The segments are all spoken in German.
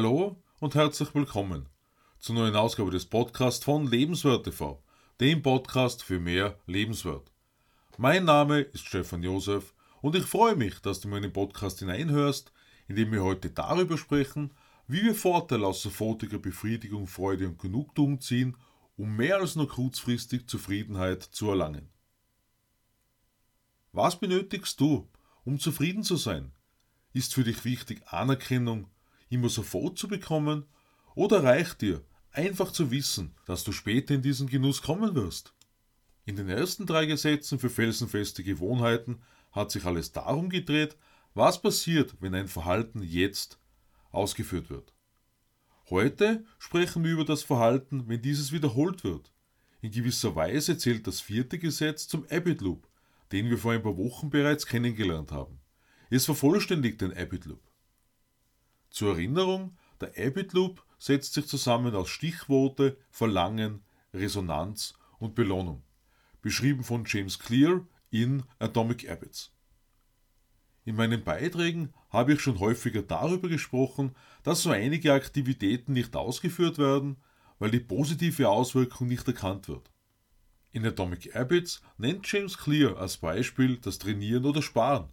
Hallo und herzlich willkommen zur neuen Ausgabe des Podcasts von Lebenswert TV, dem Podcast für mehr Lebenswert. Mein Name ist Stefan Josef und ich freue mich, dass du mir in den Podcast hineinhörst, in dem wir heute darüber sprechen, wie wir Vorteile aus sofortiger Befriedigung, Freude und Genugtuung ziehen, um mehr als nur kurzfristig Zufriedenheit zu erlangen. Was benötigst du, um zufrieden zu sein? Ist für dich wichtig, Anerkennung immer sofort zu bekommen? Oder reicht dir, einfach zu wissen, dass du später in diesen Genuss kommen wirst? In den ersten drei Gesetzen für felsenfeste Gewohnheiten hat sich alles darum gedreht, was passiert, wenn ein Verhalten jetzt ausgeführt wird. Heute sprechen wir über das Verhalten, wenn dieses wiederholt wird. In gewisser Weise zählt das vierte Gesetz zum Abbott Loop, den wir vor ein paar Wochen bereits kennengelernt haben. Es vervollständigt den Abbott Loop. Zur Erinnerung, der Abbott Loop setzt sich zusammen aus Stichworte, Verlangen, Resonanz und Belohnung, beschrieben von James Clear in Atomic Habits. In meinen Beiträgen habe ich schon häufiger darüber gesprochen, dass so einige Aktivitäten nicht ausgeführt werden, weil die positive Auswirkung nicht erkannt wird. In Atomic Habits nennt James Clear als Beispiel das Trainieren oder Sparen.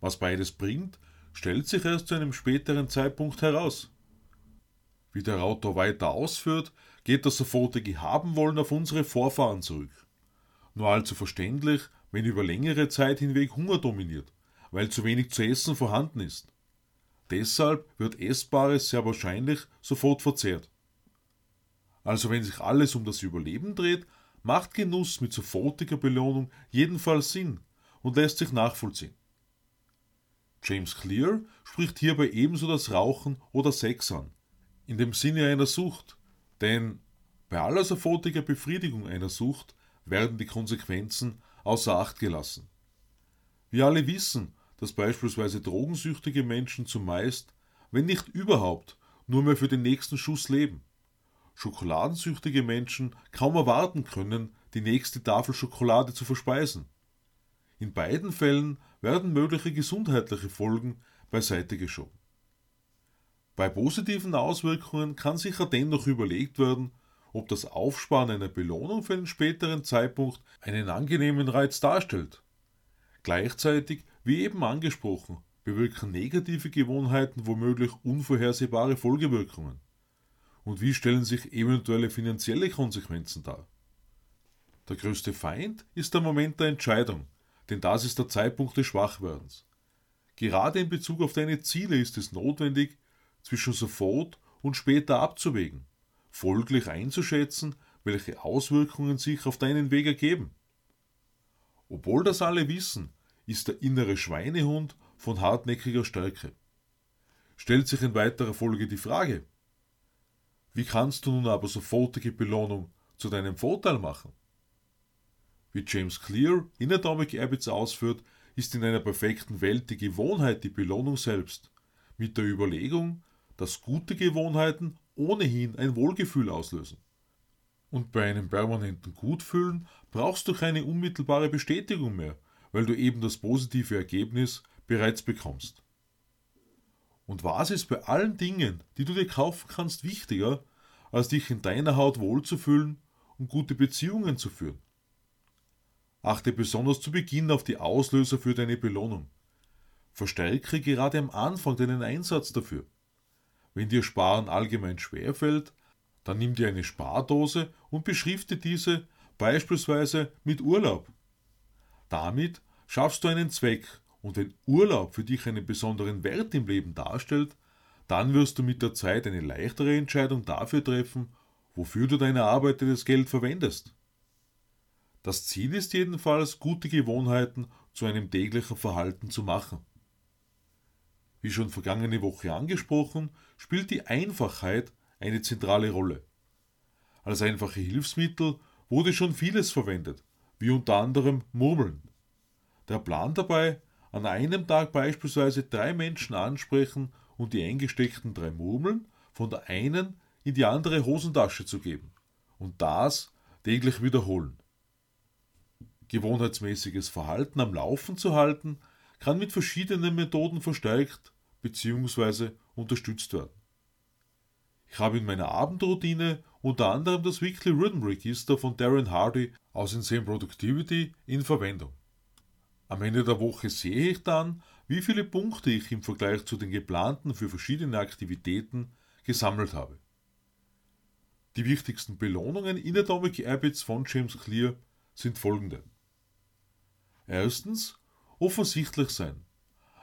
Was beides bringt, stellt sich erst zu einem späteren Zeitpunkt heraus. Wie der Autor weiter ausführt, geht das sofortige Haben-Wollen auf unsere Vorfahren zurück. Nur allzu verständlich, wenn über längere Zeit hinweg Hunger dominiert, weil zu wenig zu essen vorhanden ist. Deshalb wird Essbares sehr wahrscheinlich sofort verzehrt. Also wenn sich alles um das Überleben dreht, macht Genuss mit sofortiger Belohnung jedenfalls Sinn und lässt sich nachvollziehen. James Clear spricht hierbei ebenso das Rauchen oder Sex an, in dem Sinne einer Sucht, denn bei aller sofortiger Befriedigung einer Sucht werden die Konsequenzen außer Acht gelassen. Wir alle wissen, dass beispielsweise drogensüchtige Menschen zumeist, wenn nicht überhaupt, nur mehr für den nächsten Schuss leben. Schokoladensüchtige Menschen kaum erwarten können, die nächste Tafel Schokolade zu verspeisen. In beiden Fällen werden mögliche gesundheitliche Folgen beiseite geschoben. Bei positiven Auswirkungen kann sicher dennoch überlegt werden, ob das Aufsparen einer Belohnung für einen späteren Zeitpunkt einen angenehmen Reiz darstellt. Gleichzeitig, wie eben angesprochen, bewirken negative Gewohnheiten womöglich unvorhersehbare Folgewirkungen. Und wie stellen sich eventuelle finanzielle Konsequenzen dar? Der größte Feind ist der Moment der Entscheidung, denn das ist der Zeitpunkt des Schwachwerdens. Gerade in Bezug auf deine Ziele ist es notwendig, zwischen sofort und später abzuwägen, folglich einzuschätzen, welche Auswirkungen sich auf deinen Weg ergeben. Obwohl das alle wissen, ist der innere Schweinehund von hartnäckiger Stärke. Stellt sich in weiterer Folge die Frage, wie kannst du nun aber sofortige Belohnung zu deinem Vorteil machen? Wie James Clear in Atomic Habits ausführt, ist in einer perfekten Welt die Gewohnheit die Belohnung selbst, mit der Überlegung, dass gute Gewohnheiten ohnehin ein Wohlgefühl auslösen. Und bei einem permanenten Gutfühlen brauchst du keine unmittelbare Bestätigung mehr, weil du eben das positive Ergebnis bereits bekommst. Und was ist bei allen Dingen, die du dir kaufen kannst, wichtiger, als dich in deiner Haut wohlzufühlen und gute Beziehungen zu führen? Achte besonders zu Beginn auf die Auslöser für deine Belohnung. Verstärke gerade am Anfang deinen Einsatz dafür. Wenn dir Sparen allgemein schwerfällt, dann nimm dir eine Spardose und beschrifte diese beispielsweise mit Urlaub. Damit schaffst du einen Zweck und wenn Urlaub für dich einen besonderen Wert im Leben darstellt, dann wirst du mit der Zeit eine leichtere Entscheidung dafür treffen, wofür du dein erarbeitetes Geld verwendest. Das Ziel ist jedenfalls, gute Gewohnheiten zu einem täglichen Verhalten zu machen. Wie schon vergangene Woche angesprochen, spielt die Einfachheit eine zentrale Rolle. Als einfache Hilfsmittel wurde schon vieles verwendet, wie unter anderem Murmeln. Der Plan dabei, an einem Tag beispielsweise drei Menschen ansprechen und die eingesteckten drei Murmeln von der einen in die andere Hosentasche zu geben und das täglich wiederholen. Gewohnheitsmäßiges Verhalten am Laufen zu halten, kann mit verschiedenen Methoden verstärkt bzw. unterstützt werden. Ich habe in meiner Abendroutine unter anderem das Weekly Rhythm Register von Darren Hardy aus Insane Productivity in Verwendung. Am Ende der Woche sehe ich dann, wie viele Punkte ich im Vergleich zu den geplanten für verschiedene Aktivitäten gesammelt habe. Die wichtigsten Belohnungen in Atomic Habits von James Clear sind folgende. Erstens, offensichtlich sein.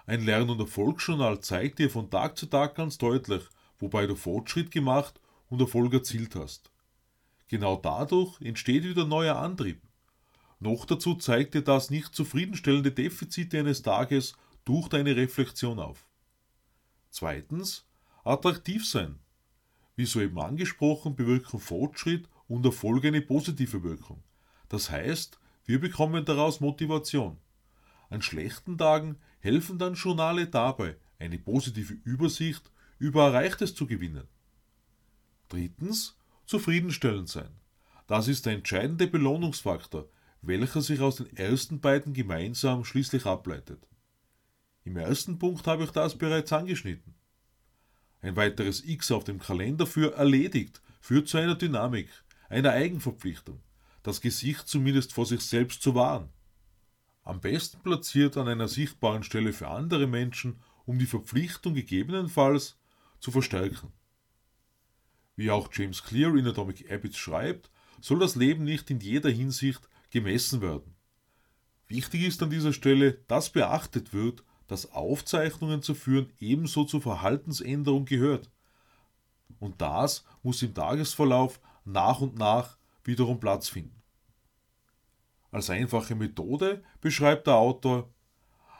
Ein Lern- und Erfolgsjournal zeigt dir von Tag zu Tag ganz deutlich, wobei du Fortschritt gemacht und Erfolg erzielt hast. Genau dadurch entsteht wieder neuer Antrieb. Noch dazu zeigt dir das nicht zufriedenstellende Defizite eines Tages durch deine Reflexion auf. Zweitens, attraktiv sein. Wie soeben angesprochen, bewirken Fortschritt und Erfolg eine positive Wirkung. Das heißt, wir bekommen daraus Motivation. An schlechten Tagen helfen dann Journale dabei, eine positive Übersicht über Erreichtes zu gewinnen. Drittens, zufriedenstellend sein. Das ist der entscheidende Belohnungsfaktor, welcher sich aus den ersten beiden gemeinsam schließlich ableitet. Im ersten Punkt habe ich das bereits angeschnitten. Ein weiteres X auf dem Kalender für erledigt führt zu einer Dynamik, einer Eigenverpflichtung, das Gesicht zumindest vor sich selbst zu wahren. Am besten platziert an einer sichtbaren Stelle für andere Menschen, um die Verpflichtung gegebenenfalls zu verstärken. Wie auch James Clear in Atomic Habits schreibt, soll das Leben nicht in jeder Hinsicht gemessen werden. Wichtig ist an dieser Stelle, dass beachtet wird, dass Aufzeichnungen zu führen ebenso zur Verhaltensänderung gehört. Und das muss im Tagesverlauf nach und nach wiederum Platz finden. Als einfache Methode beschreibt der Autor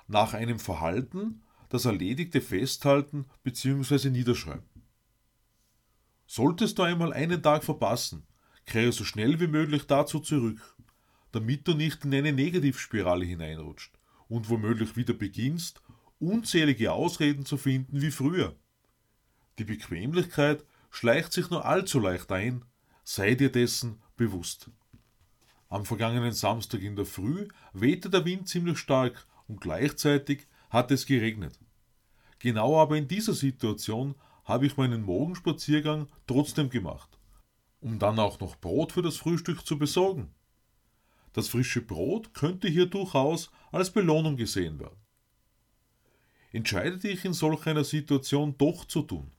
nach einem Verhalten das Erledigte festhalten bzw. niederschreiben. Solltest du einmal einen Tag verpassen, kehre so schnell wie möglich dazu zurück, damit du nicht in eine Negativspirale hineinrutscht und womöglich wieder beginnst, unzählige Ausreden zu finden wie früher. Die Bequemlichkeit schleicht sich nur allzu leicht ein, sei dir dessen bewusst. Am vergangenen Samstag in der Früh wehte der Wind ziemlich stark und gleichzeitig hat es geregnet. Genau aber in dieser Situation habe ich meinen Morgenspaziergang trotzdem gemacht, um dann auch noch Brot für das Frühstück zu besorgen. Das frische Brot könnte hier durchaus als Belohnung gesehen werden. Entscheide dich in solch einer Situation doch zu tun,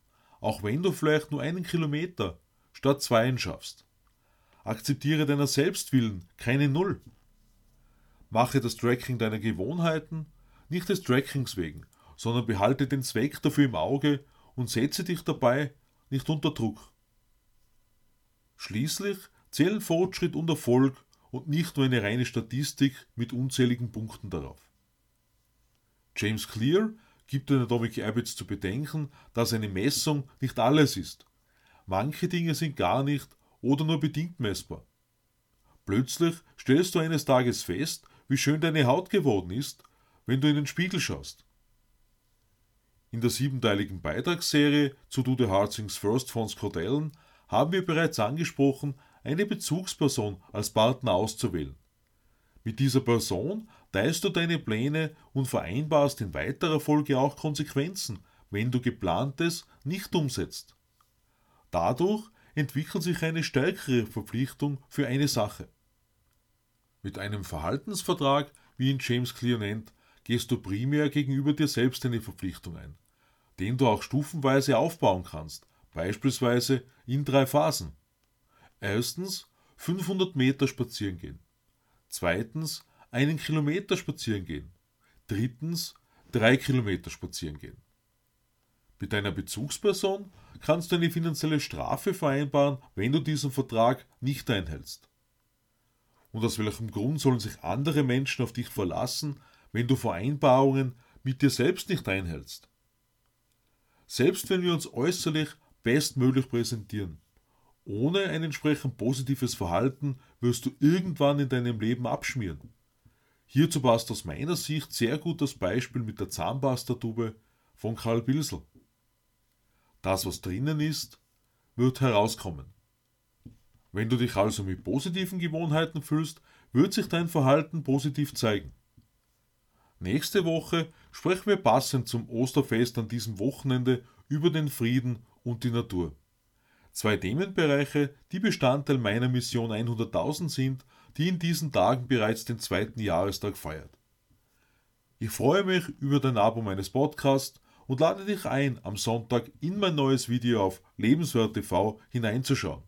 auch wenn du vielleicht nur einen Kilometer statt zweien schaffst. Akzeptiere deiner Selbstwillen keine Null. Mache das Tracking deiner Gewohnheiten nicht des Trackings wegen, sondern behalte den Zweck dafür im Auge und setze dich dabei nicht unter Druck. Schließlich zählen Fortschritt und Erfolg und nicht nur eine reine Statistik mit unzähligen Punkten darauf. James Clear gibt den Atomic Habits zu bedenken, dass eine Messung nicht alles ist. Manche Dinge sind gar nicht oder nur bedingt messbar. Plötzlich stellst du eines Tages fest, wie schön deine Haut geworden ist, wenn du in den Spiegel schaust. In der siebenteiligen Beitragsserie zu Do the Hard Things First von Scott Allen haben wir bereits angesprochen, eine Bezugsperson als Partner auszuwählen. Mit dieser Person teilst du deine Pläne und vereinbarst in weiterer Folge auch Konsequenzen, wenn du geplantes nicht umsetzt. Dadurch entwickelt sich eine stärkere Verpflichtung für eine Sache. Mit einem Verhaltensvertrag, wie ihn James Clear nennt, gehst du primär gegenüber dir selbst eine Verpflichtung ein, den du auch stufenweise aufbauen kannst, beispielsweise in drei Phasen. Erstens 500 Meter spazieren gehen. Zweitens einen Kilometer spazieren gehen. Drittens drei Kilometer spazieren gehen. Mit deiner Bezugsperson kannst du eine finanzielle Strafe vereinbaren, wenn du diesen Vertrag nicht einhältst. Und aus welchem Grund sollen sich andere Menschen auf dich verlassen, wenn du Vereinbarungen mit dir selbst nicht einhältst? Selbst wenn wir uns äußerlich bestmöglich präsentieren, ohne ein entsprechend positives Verhalten wirst du irgendwann in deinem Leben abschmieren. Hierzu passt aus meiner Sicht sehr gut das Beispiel mit der Zahnpastatube von Karl Bilsel. Das, was drinnen ist, wird herauskommen. Wenn du dich also mit positiven Gewohnheiten fühlst, wird sich dein Verhalten positiv zeigen. Nächste Woche sprechen wir passend zum Osterfest an diesem Wochenende über den Frieden und die Natur. Zwei Themenbereiche, die Bestandteil meiner Mission 100.000 sind, die in diesen Tagen bereits den zweiten Jahrestag feiert. Ich freue mich über dein Abo meines Podcasts und lade dich ein, am Sonntag in mein neues Video auf Lebenswert TV hineinzuschauen.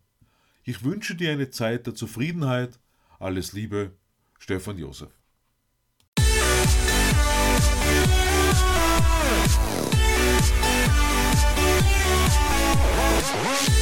Ich wünsche dir eine Zeit der Zufriedenheit. Alles Liebe, Stefan Josef. What?